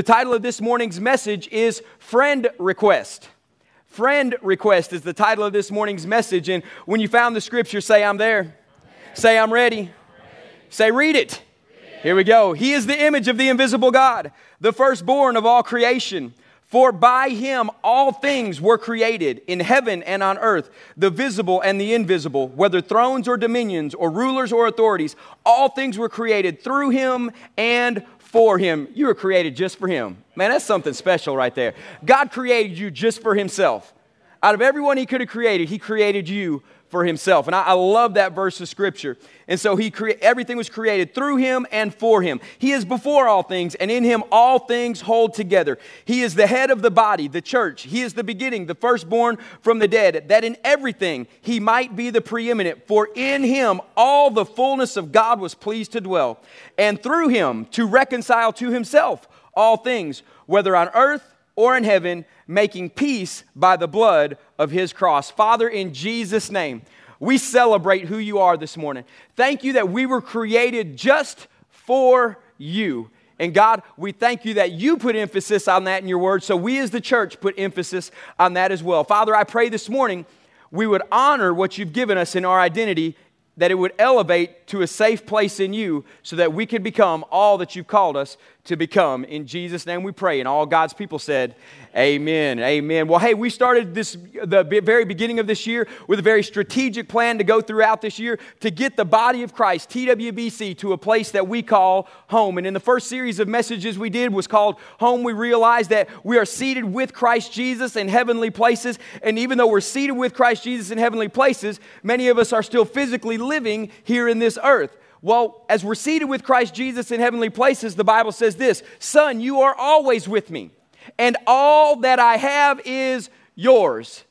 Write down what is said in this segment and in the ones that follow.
The title of this morning's message is Friend Request. Friend Request is the title of this morning's message. And when you found the scripture, say, I'm there. Say, I'm ready. Say, read it. Here we go. He is the image of the invisible God, the firstborn of all creation. For by him all things were created in heaven and on earth, the visible and the invisible, whether thrones or dominions or rulers or authorities, all things were created through him and for him. You were created just for him. Man, that's something special right there. God created you just for himself. Out of everyone he could have created, he created you for himself. And I, I, love that verse of scripture. And so he cre- everything was created through him and for him. He is before all things, and in him all things hold together. He is the head of the body, the church. He is the beginning, the firstborn from the dead, that in everything he might be the preeminent. For in him all the fullness of God was pleased to dwell, and through him to reconcile to himself all things, whether on earth or in heaven, making peace by the blood of his cross. Father, in Jesus' name, we celebrate who you are this morning. Thank you that we were created just for you. And God, we thank you that you put emphasis on that in your word. So we as the church put emphasis on that as well. Father, I pray this morning we would honor what you've given us in our identity that it would elevate to a safe place in you so that we could become all that you've called us to become. In Jesus' name we pray. And all God's people said, Amen. Amen. Well, hey, we started this the very beginning of this year with a very strategic plan to go throughout this year to get the body of Christ, TWBC, to a place that we call home. And in the first series of messages we did was called Home. We realized that we are seated with Christ Jesus in heavenly places. And even though we're seated with Christ Jesus in heavenly places, many of us are still physically living here in this earth. Well, as we're seated with Christ Jesus in heavenly places, the Bible says this Son, you are always with me and all that I have is yours.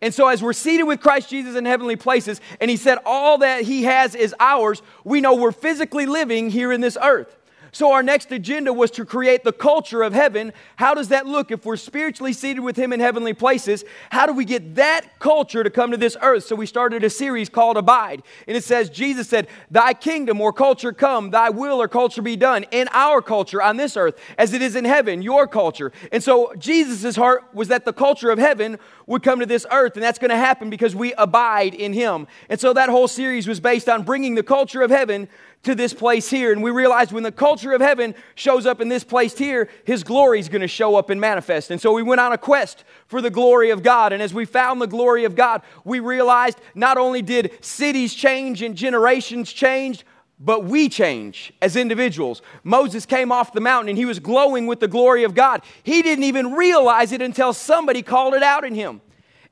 And so, as we're seated with Christ Jesus in heavenly places, and He said, All that He has is ours, we know we're physically living here in this earth. So, our next agenda was to create the culture of heaven. How does that look if we're spiritually seated with Him in heavenly places? How do we get that culture to come to this earth? So, we started a series called Abide. And it says, Jesus said, Thy kingdom or culture come, thy will or culture be done in our culture on this earth as it is in heaven, your culture. And so, Jesus' heart was that the culture of heaven would come to this earth. And that's going to happen because we abide in Him. And so, that whole series was based on bringing the culture of heaven to this place here. And we realized when the culture of heaven shows up in this place here, his glory is going to show up and manifest. And so we went on a quest for the glory of God. And as we found the glory of God, we realized not only did cities change and generations change, but we change as individuals. Moses came off the mountain and he was glowing with the glory of God. He didn't even realize it until somebody called it out in him.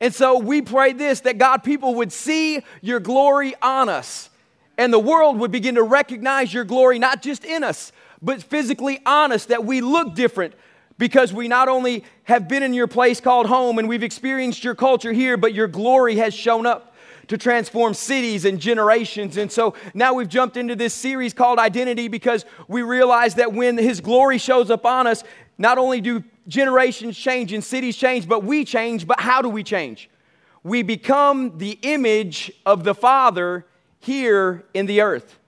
And so we prayed this that God, people would see your glory on us and the world would begin to recognize your glory, not just in us, but physically on us, that we look different because we not only have been in your place called home and we've experienced your culture here, but your glory has shown up to transform cities and generations. And so now we've jumped into this series called Identity because we realize that when His glory shows up on us, not only do generations change and cities change, but we change. But how do we change? We become the image of the Father here in the earth.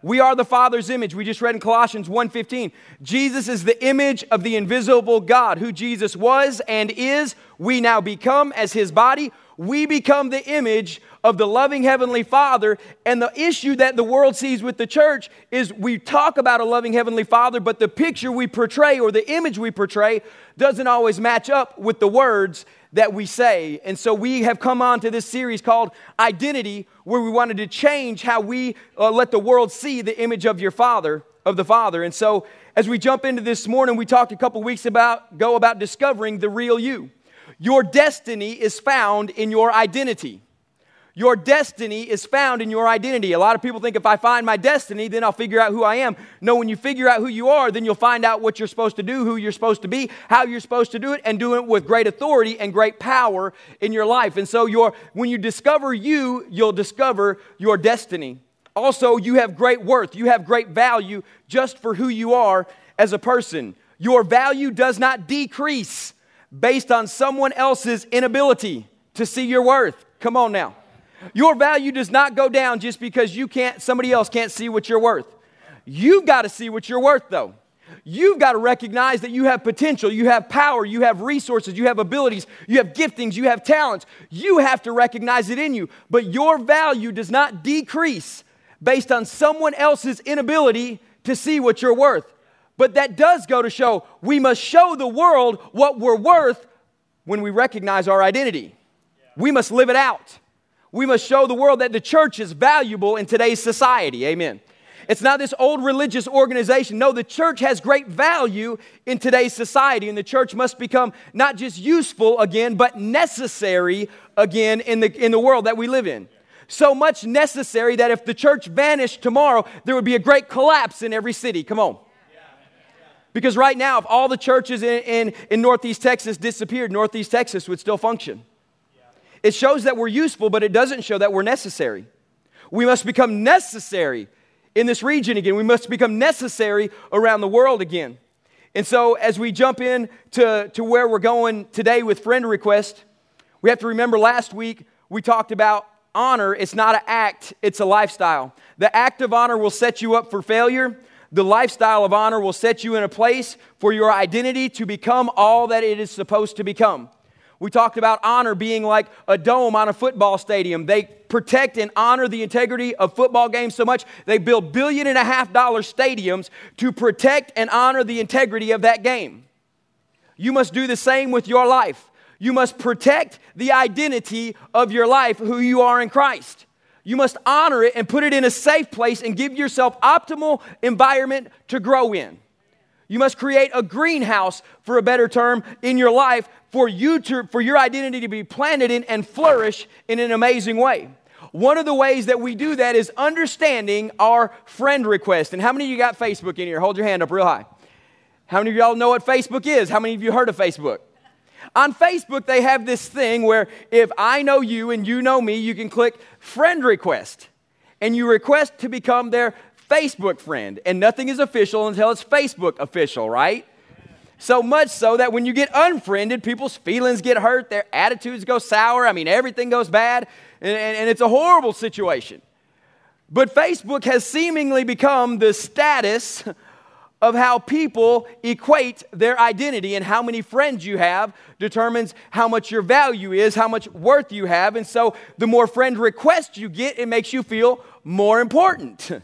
We are the Father's image. We just read in Colossians 1:15. Jesus is the image of the invisible God, who Jesus was and is. We now become as his body. We become the image of the loving heavenly Father. And the issue that the world sees with the church is we talk about a loving heavenly Father, but the picture we portray or the image we portray doesn't always match up with the words that we say. And so we have come on to this series called Identity, where we wanted to change how we uh, let the world see the image of your Father, of the Father. And so as we jump into this morning, we talked a couple weeks about, go about discovering the real you. Your destiny is found in your identity. Your destiny is found in your identity. A lot of people think if I find my destiny, then I'll figure out who I am. No, when you figure out who you are, then you'll find out what you're supposed to do, who you're supposed to be, how you're supposed to do it, and do it with great authority and great power in your life. And so your, when you discover you, you'll discover your destiny. Also, you have great worth. You have great value just for who you are as a person. Your value does not decrease based on someone else's inability to see your worth. Come on now. Your value does not go down just because you can't somebody else can't see what you're worth. You've got to see what you're worth though. You've got to recognize that you have potential, you have power, you have resources, you have abilities, you have giftings, you have talents. You have to recognize it in you. But your value does not decrease based on someone else's inability to see what you're worth. But that does go to show we must show the world what we're worth when we recognize our identity. We must live it out. We must show the world that the church is valuable in today's society. Amen. It's not this old religious organization. No, the church has great value in today's society, and the church must become not just useful again, but necessary again in the, in the world that we live in. So much necessary that if the church vanished tomorrow, there would be a great collapse in every city. Come on. Because right now, if all the churches in, in, in Northeast Texas disappeared, Northeast Texas would still function. It shows that we're useful, but it doesn't show that we're necessary. We must become necessary in this region again. We must become necessary around the world again. And so, as we jump in to, to where we're going today with friend request, we have to remember last week we talked about honor. It's not an act, it's a lifestyle. The act of honor will set you up for failure. The lifestyle of honor will set you in a place for your identity to become all that it is supposed to become. We talked about honor being like a dome on a football stadium. They protect and honor the integrity of football games so much, they build billion and a half dollar stadiums to protect and honor the integrity of that game. You must do the same with your life. You must protect the identity of your life, who you are in Christ. You must honor it and put it in a safe place and give yourself optimal environment to grow in. You must create a greenhouse, for a better term, in your life for you to, for your identity to be planted in and flourish in an amazing way. One of the ways that we do that is understanding our friend request. And how many of you got Facebook in here? Hold your hand up real high. How many of y'all know what Facebook is? How many of you heard of Facebook? On Facebook, they have this thing where if I know you and you know me, you can click friend request. And you request to become their Facebook friend. And nothing is official until it's Facebook official, right? So much so that when you get unfriended, people's feelings get hurt, their attitudes go sour. I mean, everything goes bad, and, and, and it's a horrible situation. But Facebook has seemingly become the status of how people equate their identity and how many friends you have determines how much your value is, how much worth you have. And so the more friend requests you get, it makes you feel more important.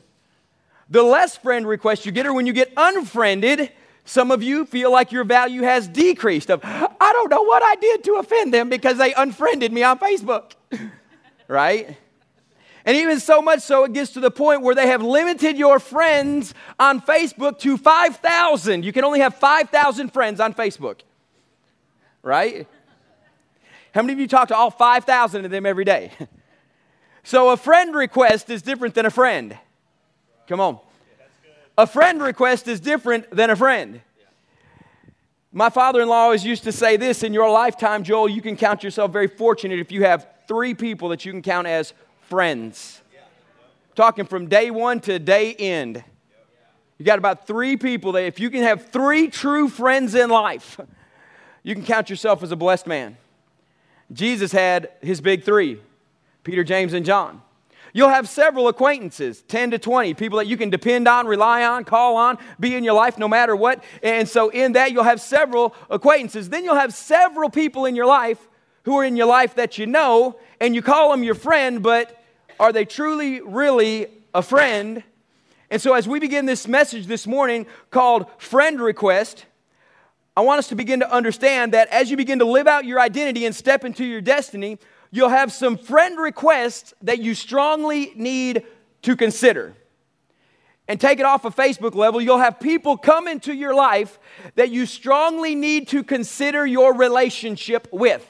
The less friend requests you get, or when you get unfriended, some of you feel like your value has decreased of I don't know what I did to offend them because they unfriended me on Facebook. right? And even so much so, it gets to the point where they have limited your friends on Facebook to 5,000. You can only have 5,000 friends on Facebook. Right? How many of you talk to all 5,000 of them every day? so a friend request is different than a friend. Come on. A friend request is different than a friend. My father in law always used to say this in your lifetime, Joel, you can count yourself very fortunate if you have three people that you can count as friends. Talking from day one to day end. You got about three people that, if you can have three true friends in life, you can count yourself as a blessed man. Jesus had his big three Peter, James, and John. You'll have several acquaintances, 10 to 20, people that you can depend on, rely on, call on, be in your life no matter what. And so, in that, you'll have several acquaintances. Then you'll have several people in your life who are in your life that you know, and you call them your friend, but are they truly, really a friend? And so, as we begin this message this morning called Friend Request, I want us to begin to understand that as you begin to live out your identity and step into your destiny, you'll have some friend requests that you strongly need to consider. And take it off a Facebook level, you'll have people come into your life that you strongly need to consider your relationship with.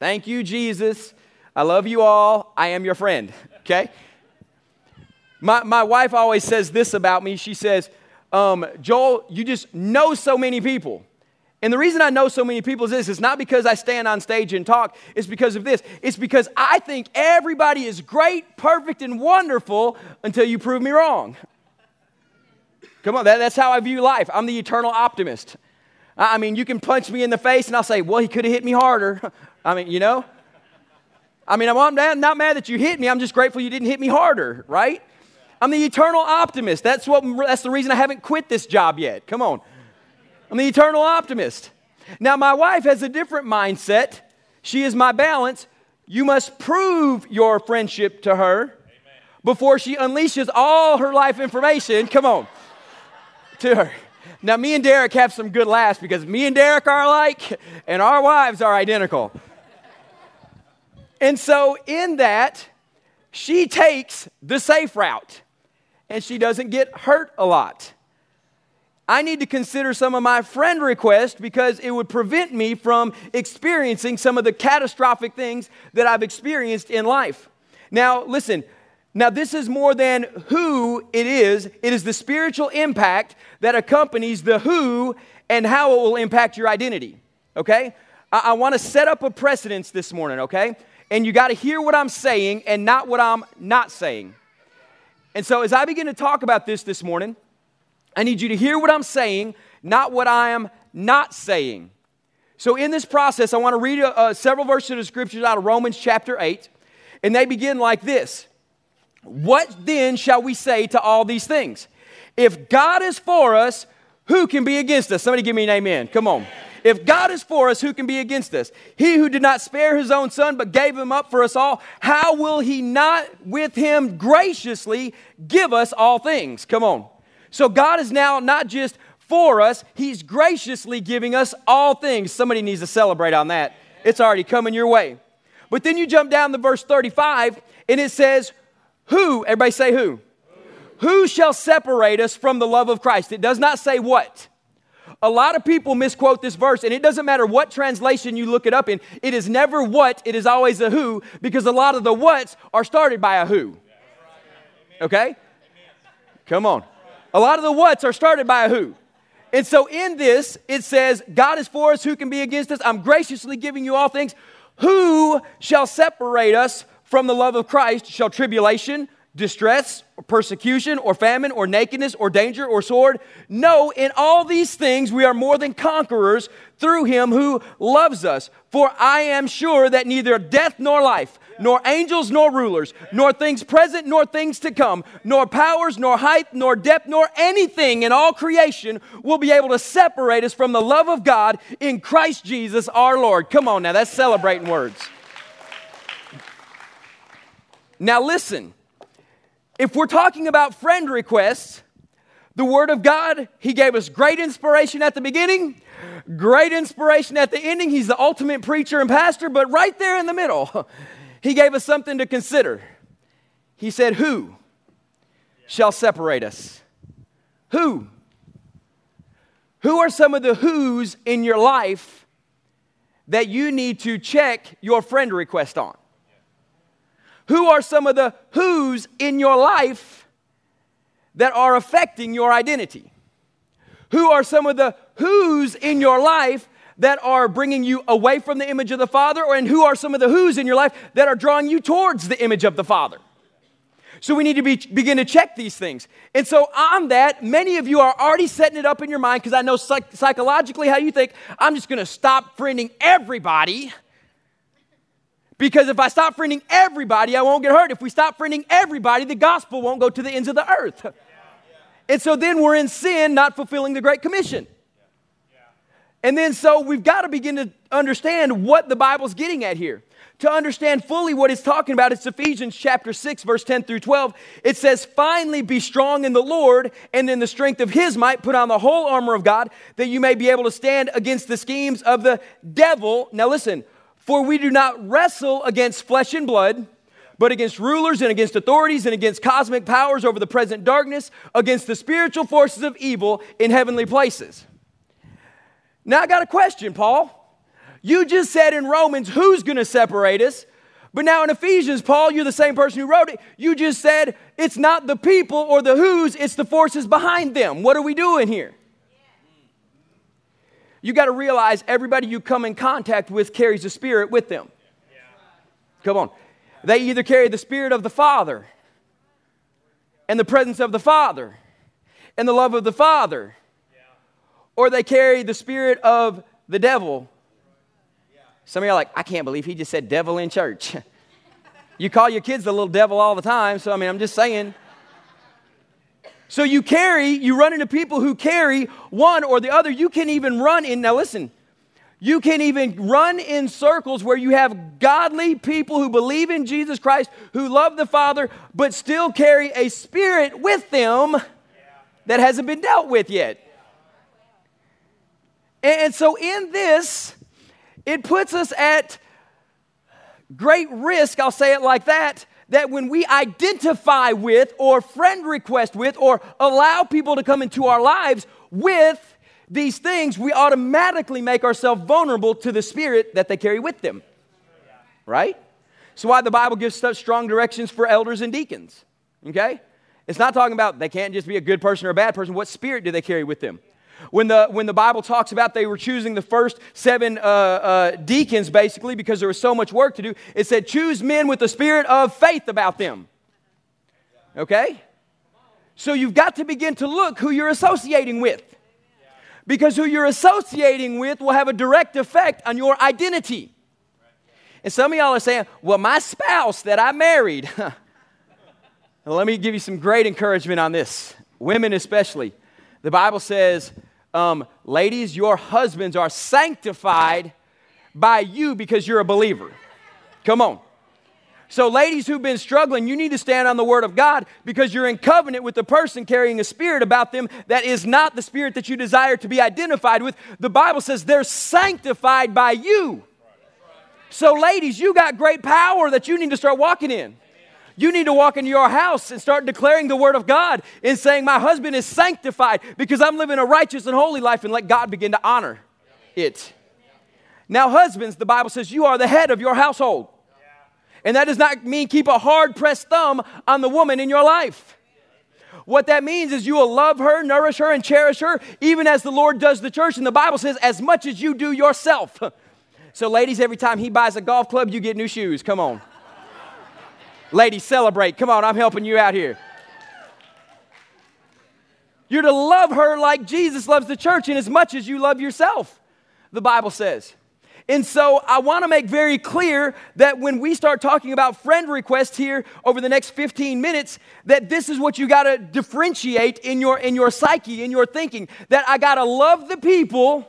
Thank you, Jesus. I love you all. I am your friend. Okay? My, my wife always says this about me. She says, um, Joel, you just know so many people. And the reason I know so many people is this it's not because I stand on stage and talk, it's because of this. It's because I think everybody is great, perfect, and wonderful until you prove me wrong. Come on, that, that's how I view life. I'm the eternal optimist. I mean, you can punch me in the face and I'll say, well, he could have hit me harder. I mean, you know? I mean, I'm not mad that you hit me. I'm just grateful you didn't hit me harder, right? I'm the eternal optimist. That's, what, that's the reason I haven't quit this job yet. Come on. I'm the eternal optimist. Now, my wife has a different mindset. She is my balance. You must prove your friendship to her Amen. before she unleashes all her life information. Come on. to her. Now, me and Derek have some good laughs because me and Derek are alike and our wives are identical. And so, in that, she takes the safe route and she doesn't get hurt a lot. I need to consider some of my friend requests because it would prevent me from experiencing some of the catastrophic things that I've experienced in life. Now, listen, now this is more than who it is, it is the spiritual impact that accompanies the who and how it will impact your identity. Okay? I, I want to set up a precedence this morning, okay? And you got to hear what I'm saying and not what I'm not saying. And so, as I begin to talk about this this morning, I need you to hear what I'm saying, not what I am not saying. So, in this process, I want to read uh, uh, several verses of the scriptures out of Romans chapter 8, and they begin like this What then shall we say to all these things? If God is for us, who can be against us? Somebody give me an amen. Come on. If God is for us, who can be against us? He who did not spare his own son, but gave him up for us all, how will he not with him graciously give us all things? Come on. So God is now not just for us, he's graciously giving us all things. Somebody needs to celebrate on that. It's already coming your way. But then you jump down to verse 35, and it says, Who? Everybody say who? Who, who shall separate us from the love of Christ? It does not say what. A lot of people misquote this verse, and it doesn't matter what translation you look it up in. It is never what, it is always a who, because a lot of the whats are started by a who. Okay? Come on. A lot of the whats are started by a who. And so in this, it says, God is for us, who can be against us? I'm graciously giving you all things. Who shall separate us from the love of Christ? Shall tribulation, distress, or persecution, or famine, or nakedness, or danger, or sword. No, in all these things we are more than conquerors through him who loves us. For I am sure that neither death nor life, nor angels nor rulers, nor things present nor things to come, nor powers, nor height, nor depth, nor anything in all creation will be able to separate us from the love of God in Christ Jesus our Lord. Come on now, that's celebrating words. Now listen. If we're talking about friend requests, the Word of God, He gave us great inspiration at the beginning, great inspiration at the ending. He's the ultimate preacher and pastor, but right there in the middle, He gave us something to consider. He said, Who shall separate us? Who? Who are some of the who's in your life that you need to check your friend request on? Who are some of the who's in your life that are affecting your identity? Who are some of the who's in your life that are bringing you away from the image of the Father? Or and who are some of the who's in your life that are drawing you towards the image of the Father? So we need to be, begin to check these things. And so, on that, many of you are already setting it up in your mind because I know psych- psychologically how you think I'm just going to stop friending everybody because if I stop friending everybody, I won't get hurt. If we stop friending everybody, the gospel won't go to the ends of the earth. And so then we're in sin, not fulfilling the Great Commission. And then so we've got to begin to understand what the Bible's getting at here. To understand fully what it's talking about, it's Ephesians chapter 6, verse 10 through 12. It says, Finally be strong in the Lord and in the strength of his might, put on the whole armor of God, that you may be able to stand against the schemes of the devil. Now listen, for we do not wrestle against flesh and blood, but against rulers and against authorities and against cosmic powers over the present darkness, against the spiritual forces of evil in heavenly places. Now, I got a question, Paul. You just said in Romans who's going to separate us. But now in Ephesians, Paul, you're the same person who wrote it. You just said it's not the people or the who's, it's the forces behind them. What are we doing here? you got to realize everybody you come in contact with carries the Spirit with them. Come on. They either carry the Spirit of the Father and the presence of the Father and the love of the Father, or they carry the Spirit of the devil. Some of you are like, I can't believe he just said devil in church. you call your kids the little devil all the time, so I mean, I'm just saying. So you carry, you run into people who carry one or the other. You can even run in, now listen, you can even run in circles where you have godly people who believe in Jesus Christ, who love the Father, but still carry a spirit with them that hasn't been dealt with yet. And so, in this, it puts us at great risk, I'll say it like that, that when we identify with, or friend request with, or allow people to come into our lives with these things, we automatically make ourselves vulnerable to the spirit that they carry with them. Right? So, why the Bible gives such strong directions for elders and deacons. Okay? It's not talking about they can't just be a good person or a bad person. What spirit do they carry with them? When the, when the Bible talks about they were choosing the first seven uh, uh, deacons, basically, because there was so much work to do, it said, choose men with the spirit of faith about them. Okay? So you've got to begin to look who you're associating with. Because who you're associating with will have a direct effect on your identity. And some of y'all are saying, well, my spouse that I married, let me give you some great encouragement on this, women especially. The Bible says, um, ladies, your husbands are sanctified by you because you're a believer. Come on. So, ladies who've been struggling, you need to stand on the Word of God because you're in covenant with the person carrying a spirit about them that is not the spirit that you desire to be identified with. The Bible says they're sanctified by you. So, ladies, you got great power that you need to start walking in. You need to walk into your house and start declaring the word of God and saying, My husband is sanctified because I'm living a righteous and holy life, and let God begin to honor it. Now, husbands, the Bible says you are the head of your household. And that does not mean keep a hard pressed thumb on the woman in your life. What that means is you will love her, nourish her, and cherish her, even as the Lord does the church. And the Bible says, as much as you do yourself. So, ladies, every time he buys a golf club, you get new shoes. Come on. Ladies, celebrate. Come on, I'm helping you out here. You're to love her like Jesus loves the church and as much as you love yourself, the Bible says. And so I want to make very clear that when we start talking about friend requests here over the next 15 minutes, that this is what you got to differentiate in your, in your psyche, in your thinking. That I got to love the people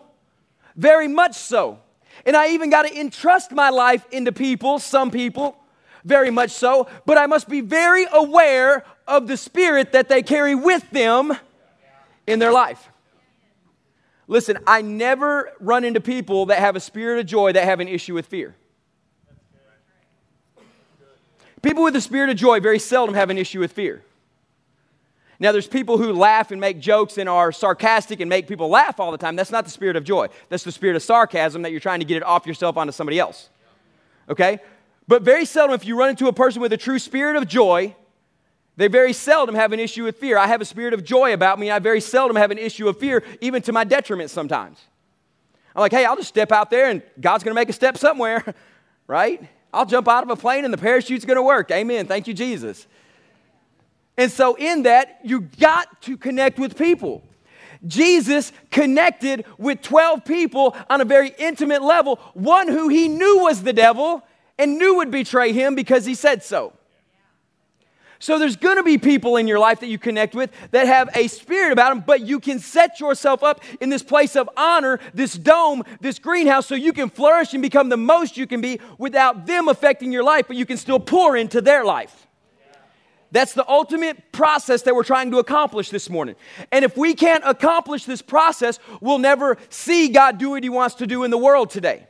very much so. And I even got to entrust my life into people, some people, very much so, but I must be very aware of the spirit that they carry with them in their life. Listen, I never run into people that have a spirit of joy that have an issue with fear. People with a spirit of joy very seldom have an issue with fear. Now, there's people who laugh and make jokes and are sarcastic and make people laugh all the time. That's not the spirit of joy. That's the spirit of sarcasm that you're trying to get it off yourself onto somebody else. Okay? But very seldom, if you run into a person with a true spirit of joy, they very seldom have an issue with fear. I have a spirit of joy about me. I very seldom have an issue of fear, even to my detriment sometimes. I'm like, hey, I'll just step out there and God's going to make a step somewhere, right? I'll jump out of a plane and the parachute's going to work. Amen. Thank you, Jesus. And so, in that, you got to connect with people. Jesus connected with 12 people on a very intimate level, one who he knew was the devil and knew would betray him because he said so. So there's going to be people in your life that you connect with that have a spirit about them, but you can set yourself up in this place of honor, this dome, this greenhouse, so you can flourish and become the most you can be without them affecting your life, but you can still pour into their life. That's the ultimate process that we're trying to accomplish this morning. And if we can't accomplish this process, we'll never see God do what He wants to do in the world today.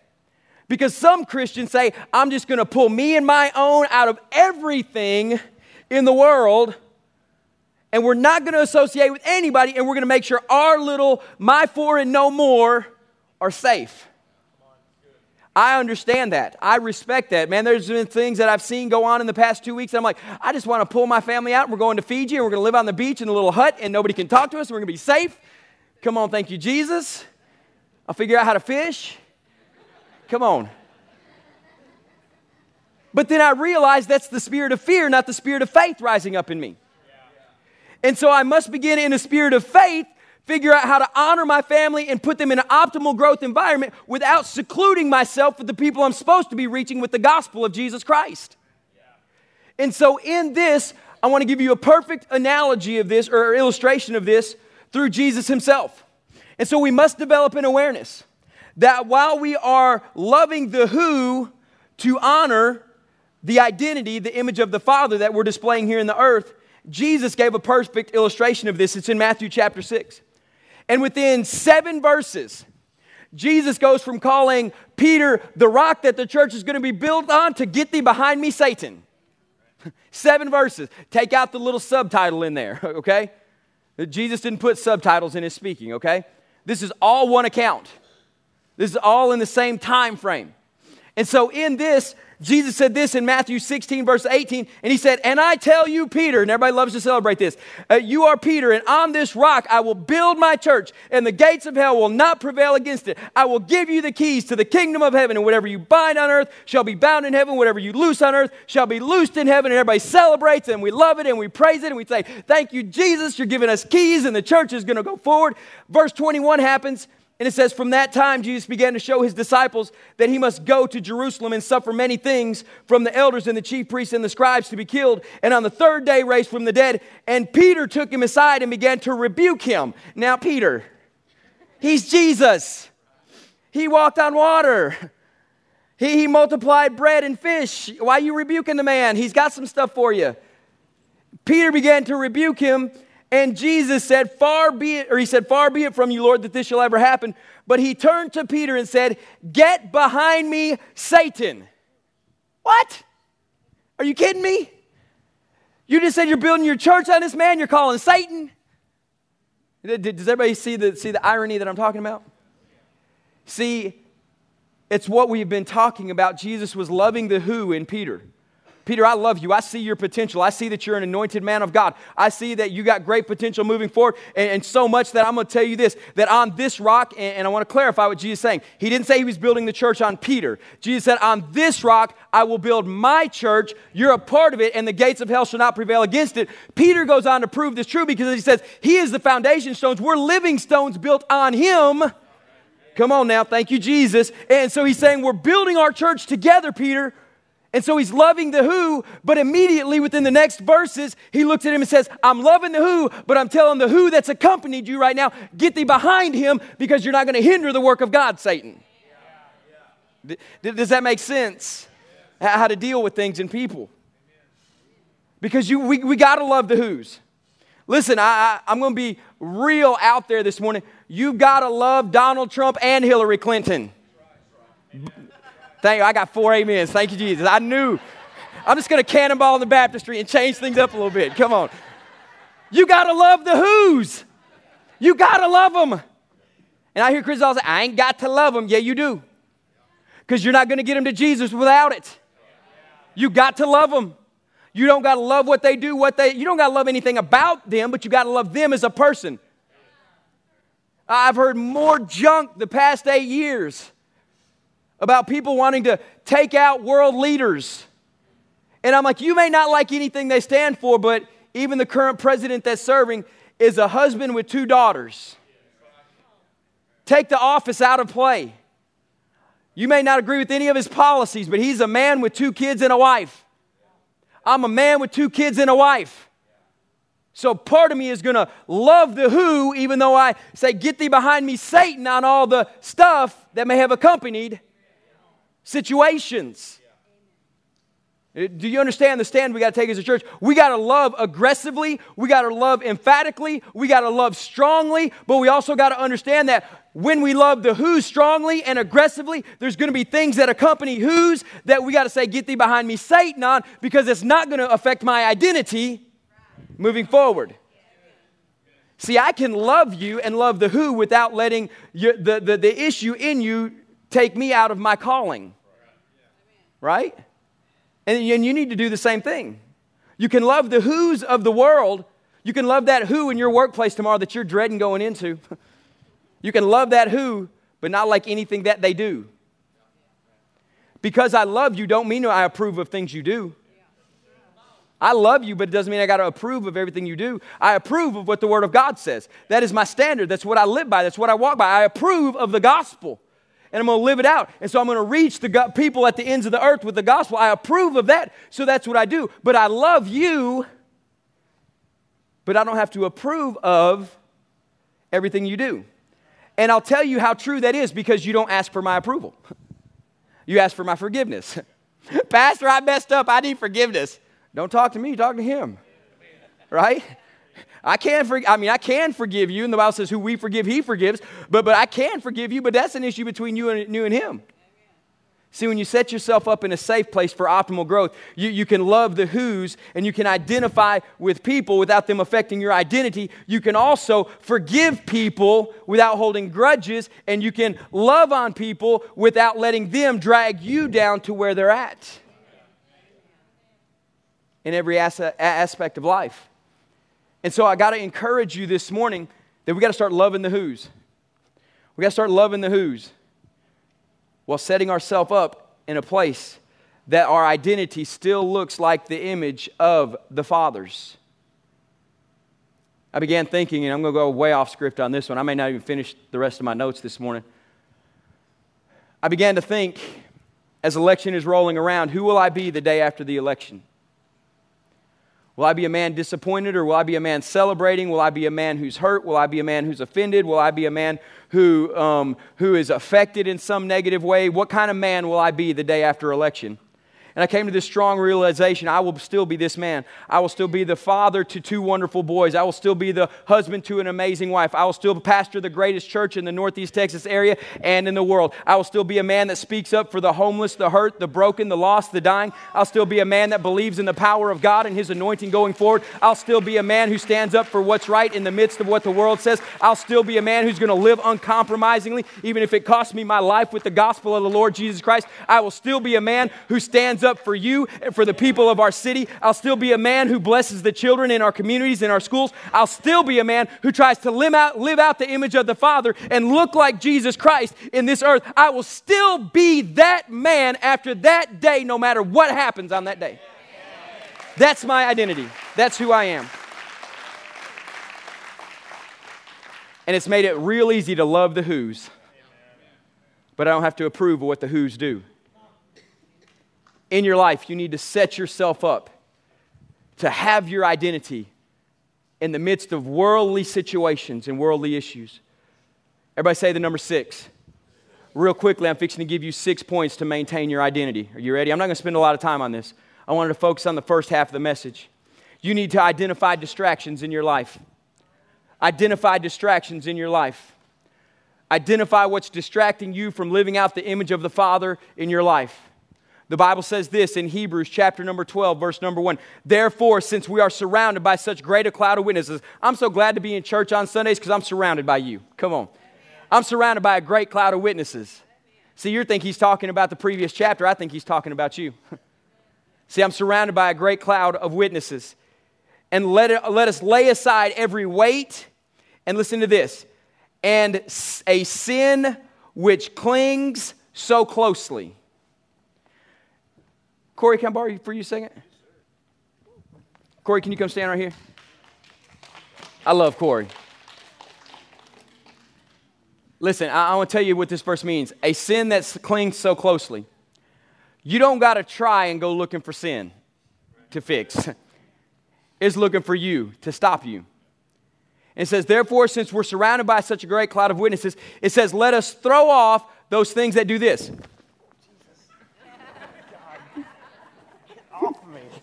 Because some Christians say, I'm just going to pull me and my own out of everything in the world, and we're not going to associate with anybody, and we're going to make sure our little my four and no more are safe. I understand that. I respect that. Man, there's been things that I've seen go on in the past two weeks. I'm like, I just want to pull my family out we're going to Fiji and we're going to live on the beach in a little hut and nobody can talk to us and we're going to be safe. Come on, thank you, Jesus. I'll figure out how to fish. Come on. But then I realized that's the spirit of fear, not the spirit of faith rising up in me. And so I must begin in a spirit of faith, figure out how to honor my family and put them in an optimal growth environment without secluding myself with the people I'm supposed to be reaching with the gospel of Jesus Christ. And so in this, I want to give you a perfect analogy of this or illustration of this through Jesus himself. And so we must develop an awareness that while we are loving the who to honor the identity, the image of the Father that we're displaying here in the earth, Jesus gave a perfect illustration of this. It's in Matthew chapter 6. And within seven verses, Jesus goes from calling Peter the rock that the church is going to be built on to get thee behind me, Satan. Seven verses. Take out the little subtitle in there, okay? Jesus didn't put subtitles in his speaking, okay? This is all one account. This is all in the same time frame. And so in this, Jesus said this in Matthew 16, verse 18, and he said, And I tell you, Peter, and everybody loves to celebrate this, uh, you are Peter, and on this rock I will build my church, and the gates of hell will not prevail against it. I will give you the keys to the kingdom of heaven, and whatever you bind on earth shall be bound in heaven, whatever you loose on earth shall be loosed in heaven. And everybody celebrates, and we love it, and we praise it, and we say, Thank you, Jesus, you're giving us keys, and the church is going to go forward. Verse 21 happens. And it says, From that time, Jesus began to show his disciples that he must go to Jerusalem and suffer many things from the elders and the chief priests and the scribes to be killed, and on the third day raised from the dead. And Peter took him aside and began to rebuke him. Now, Peter, he's Jesus. He walked on water. He, he multiplied bread and fish. Why are you rebuking the man? He's got some stuff for you. Peter began to rebuke him, and Jesus said, Far be it, or he said, Far be it from you, Lord, that this shall ever happen. But he turned to Peter and said, Get behind me, Satan. What? Are you kidding me? You just said you're building your church on this man, you're calling Satan. Does everybody see the, see the irony that I'm talking about? See, it's what we've been talking about. Jesus was loving the who in Peter. Peter, I love you. I see your potential. I see that you're an anointed man of God. I see that you got great potential moving forward, and, and so much that I'm going to tell you this that on this rock, and, and I want to clarify what Jesus is saying. He didn't say he was building the church on Peter. Jesus said, On this rock, I will build my church. You're a part of it, and the gates of hell shall not prevail against it. Peter goes on to prove this true because he says, He is the foundation stones. We're living stones built on him. Come on now. Thank you, Jesus. And so he's saying, We're building our church together, Peter. And so he's loving the who, but immediately within the next verses, he looks at him and says, I'm loving the who, but I'm telling the who that's accompanied you right now, get thee behind him because you're not going to hinder the work of God, Satan. Yeah, yeah. Does that make sense? How to deal with things and people. Because you, we, we got to love the who's. Listen, I, I, I'm going to be real out there this morning. You've got to love Donald Trump and Hillary Clinton. Thank you. I got four amens. Thank you, Jesus. I knew. I'm just going to cannonball in the baptistry and change things up a little bit. Come on. You got to love the who's. You got to love them. And I hear Chris all say, I ain't got to love them. Yeah, you do. Because you're not going to get them to Jesus without it. You got to love them. You don't got to love what they do, what they, you don't got to love anything about them, but you got to love them as a person. I've heard more junk the past eight years about people wanting to take out world leaders. And I'm like, you may not like anything they stand for, but even the current president that's serving is a husband with two daughters. Take the office out of play. You may not agree with any of his policies, but he's a man with two kids and a wife. I'm a man with two kids and a wife. So part of me is going to love the who, even though I say, Get thee behind me, Satan, on all the stuff that may have accompanied situations. Uh, do you understand the stand we got to take as a church? We got to love aggressively, we got to love emphatically, we got to love strongly, but we also got to understand that when we love the who strongly and aggressively, there's going to be things that accompany who's that we got to say, Get thee behind me, Satan, on, because it's not going to affect my identity moving forward. See, I can love you and love the who without letting your, the, the, the issue in you take me out of my calling. Right? And, you need to do the same thing. You can love the who's of the world. You can love that who in your workplace tomorrow that you're dreading going into. you can love that who, but not like anything that they do. Because I love you don't mean I approve of things you do. I love you, but it doesn't mean I got to approve of everything you do. I approve of what the Word of God says. That is my standard. That's what I live by. That's what I walk by. I approve of the gospel and I'm going to live it out. And so I'm going to reach the people at the ends of the earth with the gospel. I approve of that, so that's what I do. But I love you but I don't have to approve of everything you do. And I'll tell you how true that is because you don't ask for my approval. You ask for my forgiveness. Pastor, I messed up. I need forgiveness. Don't talk to me, talk to him. Right? I can for, I mean I can forgive you, and the Bible says who we forgive, he forgives, but but I can forgive you, but that's an issue between you and you and him. See, when you set yourself up in a safe place for optimal growth, you, you can love the who's and you can identify with people without them affecting your identity. You can also forgive people without holding grudges, and you can love on people without letting them drag you down to where they're at in every aspect of life. And so I got to encourage you this morning that we got to start loving the who's. We got to start loving the who's while setting ourselves up in a place that our identity still looks like the image of the Father's. I began thinking, and I'm going to go way off script on this one. I may not even finish the rest of my notes this morning. I began to think, as election is rolling around, who will I be the day after the election? Will I be a man disappointed or will I be a man celebrating? Will I be a man who's hurt? Will I be a man who's offended? Will I be a man who, um, who is affected in some negative way? What kind of man will I be the day after election? And I came to this strong realization I will still be this man. I will still be the father to two wonderful boys. I will still be the husband to an amazing wife. I will still pastor the greatest church in the Northeast Texas area and in the world. I will still be a man that speaks up for the homeless, the hurt, the broken, the lost, the dying. I'll still be a man that believes in the power of God and his anointing going forward. I'll still be a man who stands up for what's right in the midst of what the world says. I'll still be a man who's going to live uncompromisingly, even if it costs me my life with the gospel of the Lord Jesus Christ. I will still be a man who stands up for you and for the people of our city. I'll still be a man who blesses the children in our communities, in our schools. I'll still be a man who tries to live out, live out the image of the Father and look like Jesus Christ in this earth. I will still be that man after that day, no matter what happens on that day. That's my identity. That's who I am. And it's made it real easy to love the who's, but I don't have to approve of what the who's do in your life, you need to set yourself up to have your identity in the midst of worldly situations and worldly issues. Everybody say the number six. Real quickly, I'm fixing to give you six points to maintain your identity. Are you ready? I'm not going to spend a lot of time on this. I wanted to focus on the first half of the message. You need to identify distractions in your life. Identify distractions in your life. Identify what's distracting you from living out the image of the Father in your life. The Bible says this in Hebrews chapter number 12, verse number 1. Therefore, since we are surrounded by such great a cloud of witnesses, I'm so glad to be in church on Sundays because I'm surrounded by you. Come on. I'm surrounded by a great cloud of witnesses. See, you think he's talking about the previous chapter. I think he's talking about you. See, I'm surrounded by a great cloud of witnesses. And let, it, let us lay aside every weight, and listen to this, and a sin which clings so closely Corey, can I borrow for you a second? Corey, can you come stand right here? I love Corey. Listen, I, I want to tell you what this verse means. A sin that clings so closely. You don't got to try and go looking for sin to fix. it's looking for you to stop you. It says, therefore, since we're surrounded by such a great cloud of witnesses, it says, let us throw off those things that do this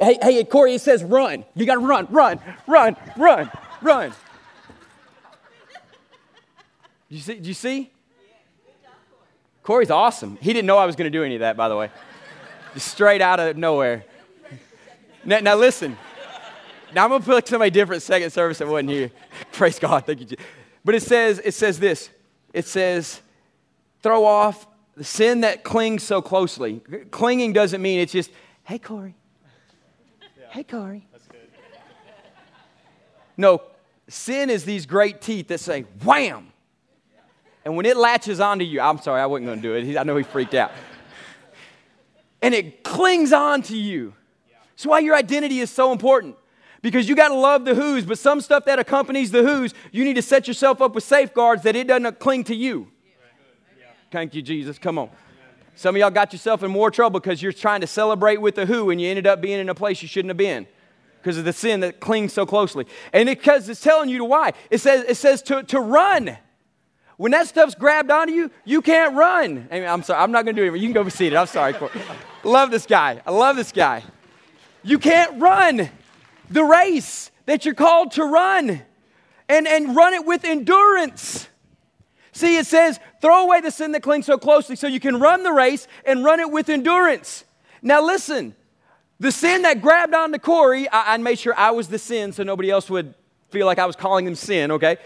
Hey, hey, Corey, it says run. You got to run, run, run, run, run. You see? Do you see? Corey's awesome. He didn't know I was going to do any of that, by the way. Just straight out of nowhere. Now, now listen. Now I'm going to put somebody different second service that wasn't here. Praise God. Thank you. But it says, it says this. It says, throw off the sin that clings so closely. Clinging doesn't mean it's just, hey, Corey, Hey, Corey. That's good. No, sin is these great teeth that say, wham. And when it latches onto you, I'm sorry, I wasn't going to do it. I know he freaked out. And it clings on to you. That's why your identity is so important. Because you got to love the who's, but some stuff that accompanies the who's, you need to set yourself up with safeguards that it doesn't cling to you. Thank you, Jesus. Come on. Some of y'all got yourself in more trouble because you're trying to celebrate with the who and you ended up being in a place you shouldn't have been. because of the sin that clings so closely. And because it's telling you to why. It says, it says to, to run. When that stuff's grabbed onto you, you can't run. I mean, I'm sorry, I'm not going to do it. You can go be seated. I'm sorry. love this guy. I love this guy. You can't run the race that you're called to run and, and run it with endurance. See, it says, throw away the sin that clings so closely so you can run the race and run it with endurance. Now, listen, the sin that grabbed onto Corey, I, I made sure I was the sin so nobody else would feel like I was calling him sin, okay?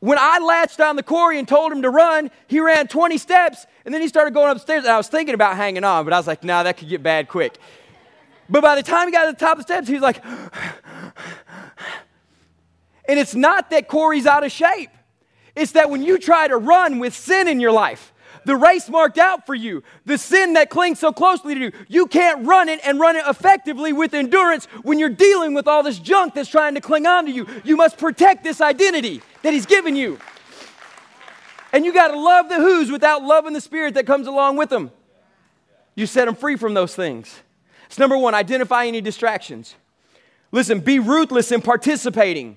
When I latched on the Corey and told him to run, he ran 20 steps and then he started going upstairs. And I was thinking about hanging on, but I was like, nah, that could get bad quick. But by the time he got to the top of the steps, he was like, and it's not that Corey's out of shape. It's that when you try to run with sin in your life, the race marked out for you, the sin that clings so closely to you. You can't run it and run it effectively with endurance when you're dealing with all this junk that's trying to cling on to you. You must protect this identity that He's given you. And you got to love the who's without loving the spirit that comes along with them. You set them free from those things. It's number one, identify any distractions. Listen, be ruthless in participating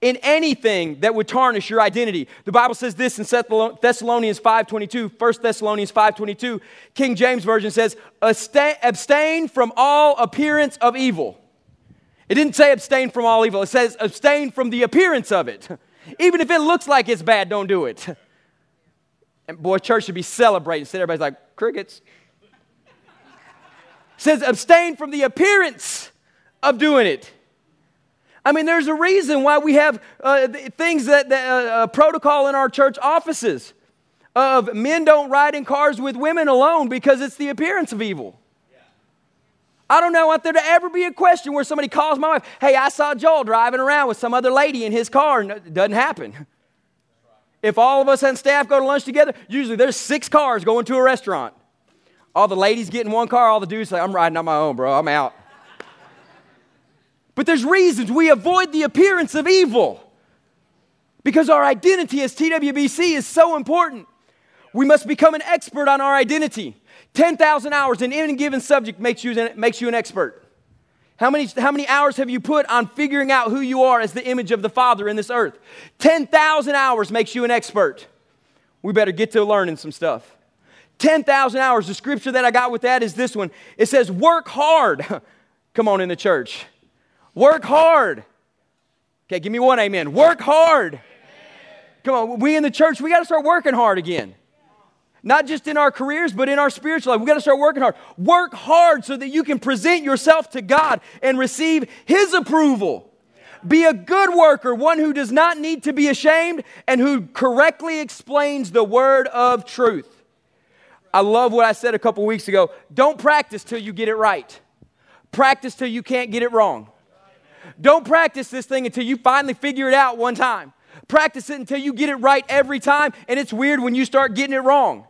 in anything that would tarnish your identity. The Bible says this in Thessalonians 5.22, 1 Thessalonians 5.22. King James Version says, abstain from all appearance of evil. It didn't say abstain from all evil. It says abstain from the appearance of it. Even if it looks like it's bad, don't do it. And boy, church should be celebrating. Instead, everybody's like, crickets. It says abstain from the appearance of doing it. I mean, there's a reason why we have uh, things that, that uh, protocol in our church offices of men don't ride in cars with women alone because it's the appearance of evil. I don't know want there to ever be a question where somebody calls my wife, hey, I saw Joel driving around with some other lady in his car. No, it doesn't happen. If all of us and staff go to lunch together, usually there's six cars going to a restaurant. All the ladies get in one car, all the dudes say, I'm riding on my own, bro. I'm out. But there's reasons we avoid the appearance of evil because our identity as TWBC is so important. We must become an expert on our identity. 10,000 hours in any given subject makes you, makes you an expert. How many, how many hours have you put on figuring out who you are as the image of the Father in this earth? 10,000 hours makes you an expert. We better get to learning some stuff. 10,000 hours. The scripture that I got with that is this one. It says, Work hard. Come on in the church. Work hard. Okay, give me one amen. Work hard. Amen. Come on, we in the church, we got to start working hard again. Not just in our careers, but in our spiritual life. We got to start working hard. Work hard so that you can present yourself to God and receive His approval. Be a good worker, one who does not need to be ashamed and who correctly explains the word of truth. I love what I said a couple weeks ago. Don't practice till you get it right, practice till you can't get it wrong. Don't practice this thing until you finally figure it out one time. Practice it until you get it right every time, and it's weird when you start getting it wrong.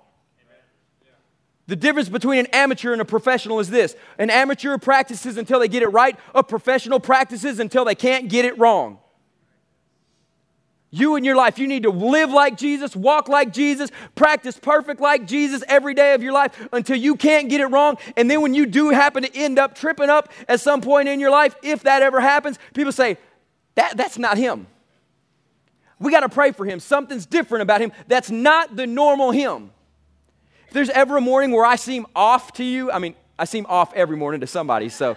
The difference between an amateur and a professional is this an amateur practices until they get it right, a professional practices until they can't get it wrong. You in your life, you need to live like Jesus, walk like Jesus, practice perfect like Jesus every day of your life until you can't get it wrong. And then when you do happen to end up tripping up at some point in your life, if that ever happens, people say, that, that's not him. We got to pray for him. Something's different about him. That's not the normal him. If there's ever a morning where I seem off to you, I mean, I seem off every morning to somebody, so.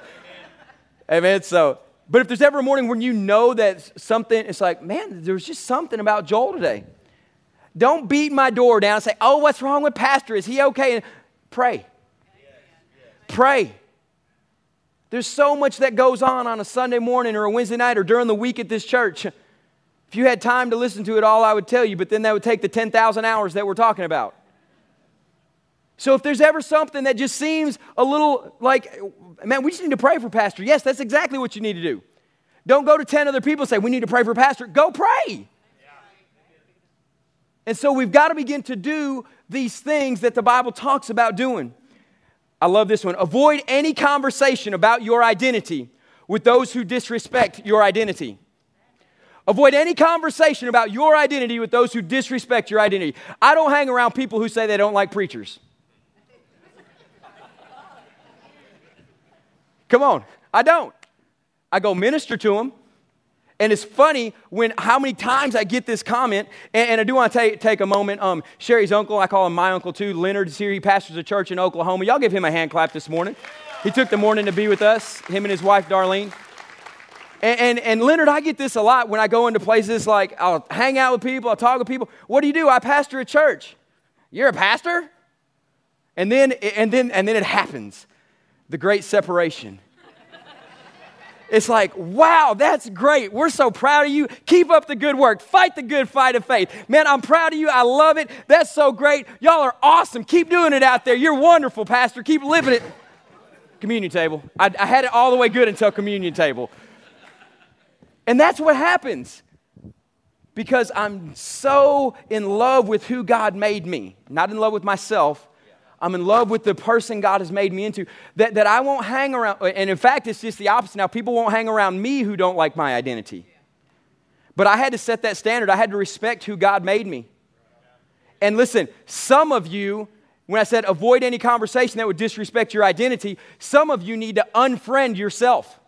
Amen. So but if there's ever a morning when you know that something, it's like, man, there's just something about Joel today. Don't beat my door down and say, oh, what's wrong with Pastor? Is he okay? And pray. Pray. There's so much that goes on on a Sunday morning or a Wednesday night or during the week at this church. If you had time to listen to it all, I would tell you, but then that would take the 10,000 hours that we're talking about. So if there's ever something that just seems a little like, man, we just need to pray for Pastor. Yes, that's exactly what you need to do. Don't go to 10 other people and say, we need to pray for Pastor. Go pray. And so we've got to begin to do these things that the Bible talks about doing. I love this one. Avoid any conversation about your identity with those who disrespect your identity. Avoid any conversation about your identity with those who disrespect your identity. I don't hang around people who say they don't like preachers. Come on. I don't. I go minister to them. And it's funny when how many times I get this comment, and, and I do want to take, take a moment. Um, Sherry's uncle, I call him my uncle too, Leonard is here. He pastors a church in Oklahoma. Y'all give him a hand clap this morning. He took the morning to be with us, him and his wife, Darlene. And, and, and, Leonard, I get this a lot when I go into places like I'll hang out with people, I'll talk with people. What do you do? I pastor a church. You're a pastor? And then, and then, and then it happens the great separation. It's like, wow, that's great. We're so proud of you. Keep up the good work. Fight the good fight of faith. Man, I'm proud of you. I love it. That's so great. Y'all are awesome. Keep doing it out there. You're wonderful, Pastor. Keep living it. Communion table. I, I had it all the way good until communion table. And that's what happens because I'm so in love with who God made me, not in love with myself. I'm in love with the person God has made me into, that, that I won't hang around. And in fact, it's just the opposite. Now, people won't hang around me who don't like my identity. But I had to set that standard. I had to respect who God made me. And listen, some of you, when I said avoid any conversation that would disrespect your identity, some of you need to unfriend yourself.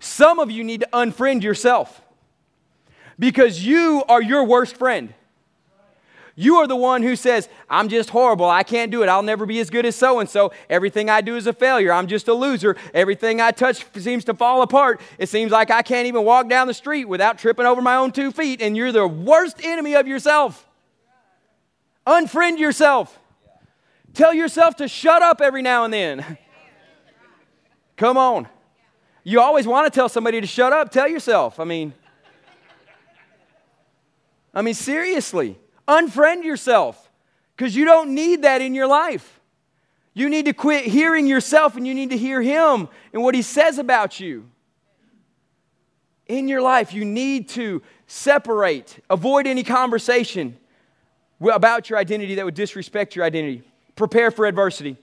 Some of you need to unfriend yourself because you are your worst friend. You are the one who says, I'm just horrible. I can't do it. I'll never be as good as so and so. Everything I do is a failure. I'm just a loser. Everything I touch seems to fall apart. It seems like I can't even walk down the street without tripping over my own two feet. And you're the worst enemy of yourself. Unfriend yourself. Tell yourself to shut up every now and then. Come on. You always want to tell somebody to shut up. Tell yourself. I mean, I mean, seriously. Unfriend yourself because you don't need that in your life. You need to quit hearing yourself and you need to hear Him and what He says about you. In your life, you need to separate, avoid any conversation about your identity that would disrespect your identity. Prepare for adversity.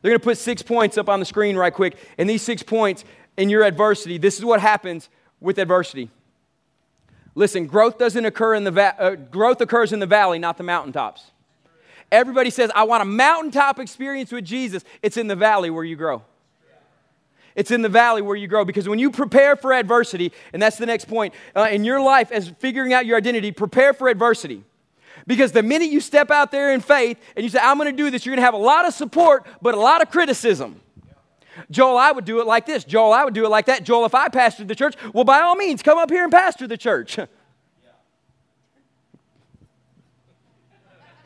They're going to put six points up on the screen right quick. And these six points in your adversity, this is what happens with adversity. Listen, growth doesn't occur in the va- uh, growth occurs in the valley, not the mountaintops. Everybody says, "I want a mountaintop experience with Jesus." It's in the valley where you grow. It's in the valley where you grow because when you prepare for adversity, and that's the next point uh, in your life as figuring out your identity, prepare for adversity. Because the minute you step out there in faith and you say, I'm going to do this, you're going to have a lot of support, but a lot of criticism. Joel, I would do it like this. Joel, I would do it like that. Joel, if I pastored the church, well, by all means, come up here and pastor the church.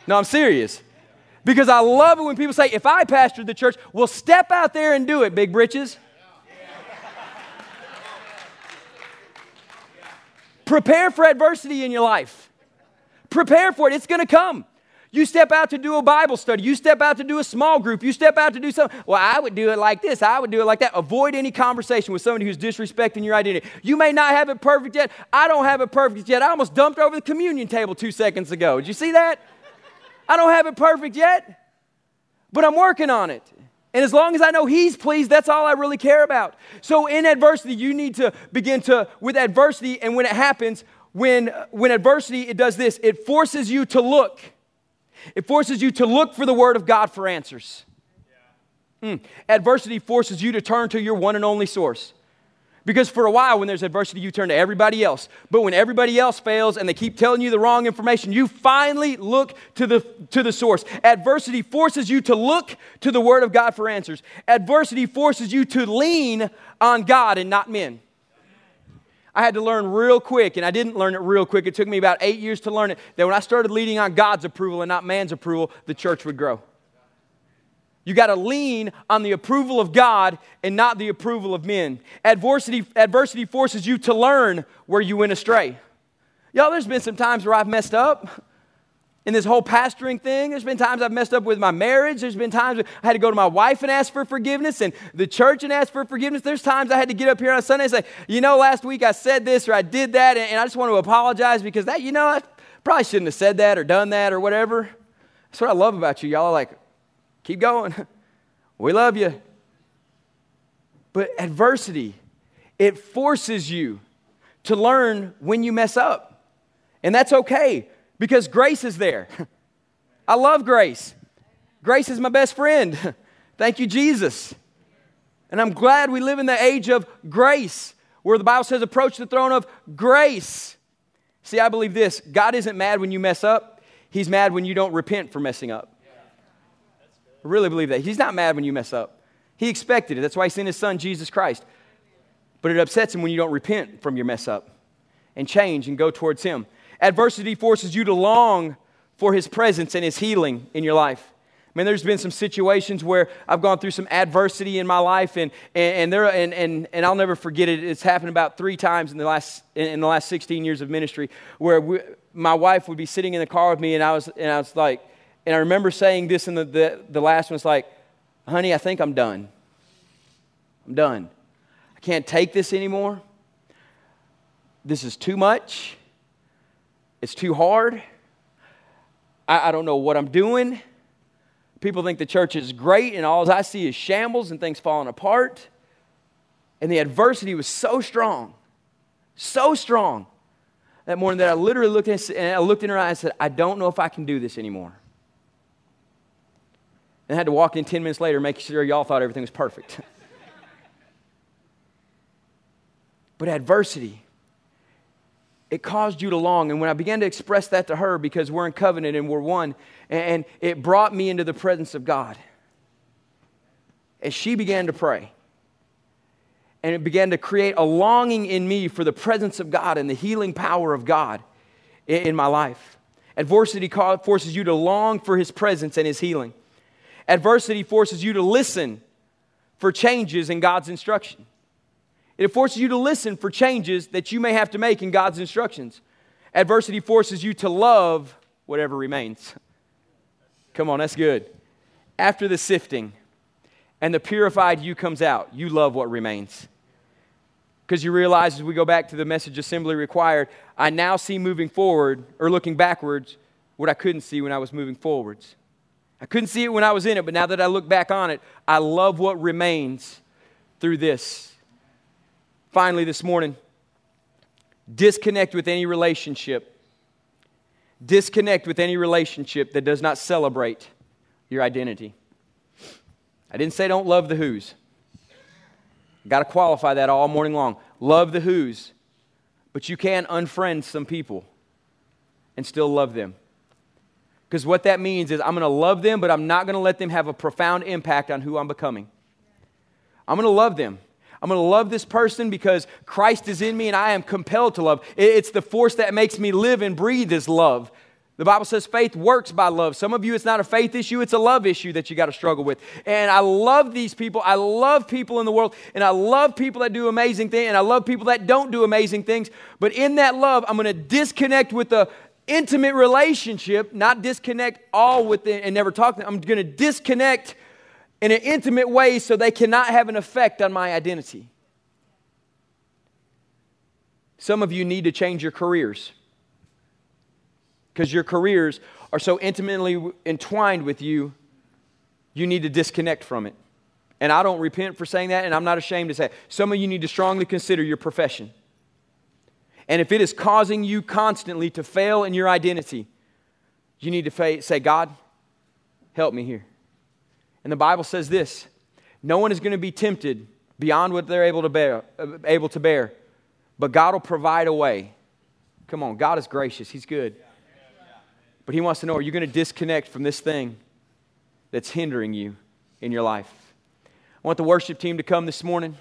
no, I'm serious. Because I love it when people say, if I pastored the church, well, step out there and do it, big britches. Prepare for adversity in your life. Prepare for it, it's going to come. You step out to do a Bible study. You step out to do a small group. You step out to do something. Well, I would do it like this. I would do it like that. Avoid any conversation with somebody who's disrespecting your identity. You may not have it perfect yet. I don't have it perfect yet. I almost dumped over the communion table two seconds ago. Did you see that? I don't have it perfect yet, but I'm working on it. And as long as I know He's pleased, that's all I really care about. So in adversity, you need to begin to, with adversity, and when it happens, when, when adversity, it does this it forces you to look. It forces you to look for the Word of God for answers. Mm. Adversity forces you to turn to your one and only source. Because for a while, when there's adversity, you turn to everybody else. But when everybody else fails and they keep telling you the wrong information, you finally look to the, to the source. Adversity forces you to look to the Word of God for answers. Adversity forces you to lean on God and not men. I had to learn real quick, and I didn't learn it real quick. It took me about eight years to learn it. That when I started leaning on God's approval and not man's approval, the church would grow. You got to lean on the approval of God and not the approval of men. Adversity, adversity forces you to learn where you went astray. Y'all, there's been some times where I've messed up in this whole pastoring thing. There's been times I've messed up with my marriage. There's been times I had to go to my wife and ask for forgiveness and the church and ask for forgiveness. There's times I had to get up here on Sunday and say, you know, last week I said this or I did that and, I just want to apologize because that, you know, I probably shouldn't have said that or done that or whatever. That's what I love about you. Y'all are like, keep going. we love you. But adversity, it forces you to learn when you mess up. And that's okay because grace is there. I love grace. Grace is my best friend. Thank you, Jesus. And I'm glad we live in the age of grace, where the Bible says, approach the throne of grace. See, I believe this God isn't mad when you mess up, He's mad when you don't repent for messing up. I really believe that. He's not mad when you mess up. He expected it. That's why He sent His Son, Jesus Christ. But it upsets Him when you don't repent from your mess up and change and go towards Him. Adversity forces you to long for His presence and His healing in your life. I mean, there's been some situations where I've gone through some adversity in my life, and, and, and, there, and, and, and I'll never forget it. It's happened about three times in the last, in the last 16 years of ministry where we, my wife would be sitting in the car with me, and I was, and I was like, and I remember saying this in the, the, the last one, it's like, honey, I think I'm done. I'm done. I can't take this anymore. This is too much. It's too hard. I, I don't know what I'm doing. People think the church is great, and all I see is shambles and things falling apart. And the adversity was so strong, so strong that morning that I literally looked, at, and I looked in her eyes and said, I don't know if I can do this anymore. And I had to walk in 10 minutes later, making sure y'all thought everything was perfect. but adversity it caused you to long. And when I began to express that to her, because we're in covenant and we're one, and it brought me into the presence of God. As she began to pray, and it began to create a longing in me for the presence of God and the healing power of God in my life. Adversity forces you to long for His presence and His healing. Adversity forces you to listen for changes in God's instruction. It forces you to listen for changes that you may have to make in God's instructions. Adversity forces you to love whatever remains. Come on, that's good. After the sifting and the purified you comes out, you love what remains. Because you realize as we go back to the message assembly required, I now see moving forward or looking backwards what I couldn't see when I was moving forwards. I couldn't see it when I was in it, but now that I look back on it, I love what remains through this. Finally, this morning, disconnect with any relationship. Disconnect with any relationship that does not celebrate your identity. I didn't say don't love the who's. Got to qualify that all morning long. Love the who's, but you can unfriend some people and still love them. Because what that means is I'm going to love them, but I'm not going to let them have a profound impact on who I'm becoming. I'm going to love them. I'm going to love this person because Christ is in me and I am compelled to love. It's the force that makes me live and breathe is love. The Bible says faith works by love. Some of you, it's not a faith issue, it's a love issue that you got to struggle with. And I love these people. I love people in the world, and I love people that do amazing things, and I love people that don't do amazing things. But in that love, I'm going to disconnect with the intimate relationship, not disconnect all with it and never talk to them. I'm going to disconnect in an intimate way so they cannot have an effect on my identity. Some of you need to change your careers because your careers are so intimately entwined with you, you need to disconnect from it. And I don't repent for saying that, and I'm not ashamed to say it. Some of you need to strongly consider your profession. And if it is causing you constantly to fail in your identity, you need to say, God, help me here. And the Bible says this no one is going to be tempted beyond what they're able to bear, uh, able to bear, but God will provide a way. Come on, God is gracious, He's good. But He wants to know are you going to disconnect from this thing that's hindering you in your life? I want the worship team to come this morning.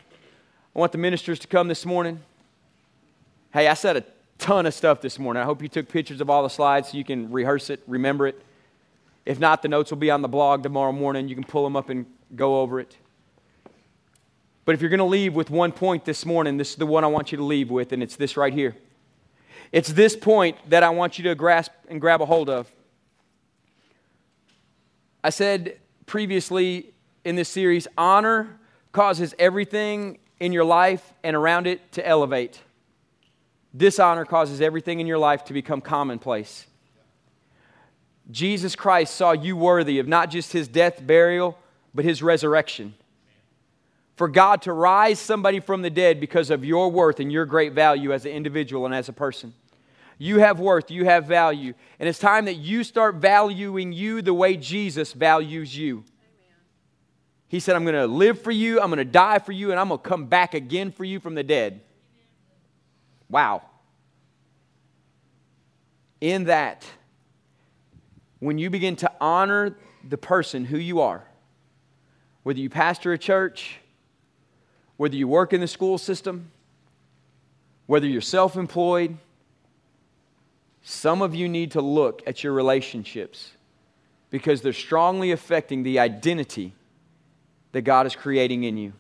I want the ministers to come this morning. Hey, I said a ton of stuff this morning. I hope you took pictures of all the slides so you can rehearse it, remember it. If not, the notes will be on the blog tomorrow morning. You can pull them up and go over it. But if you're going to leave with one point this morning, this is the one I want you to leave with, and it's this right here. It's this point that I want you to grasp and grab a hold of. I said previously in this series honor causes everything in your life and around it to elevate. Dishonor causes everything in your life to become commonplace. Jesus Christ saw you worthy of not just his death, burial, but his resurrection. For God to rise somebody from the dead because of your worth and your great value as an individual and as a person. You have worth, you have value. And it's time that you start valuing you the way Jesus values you. He said, I'm going to live for you, I'm going to die for you, and I'm going to come back again for you from the dead. Wow. In that, when you begin to honor the person who you are, whether you pastor a church, whether you work in the school system, whether you're self employed, some of you need to look at your relationships because they're strongly affecting the identity that God is creating in you.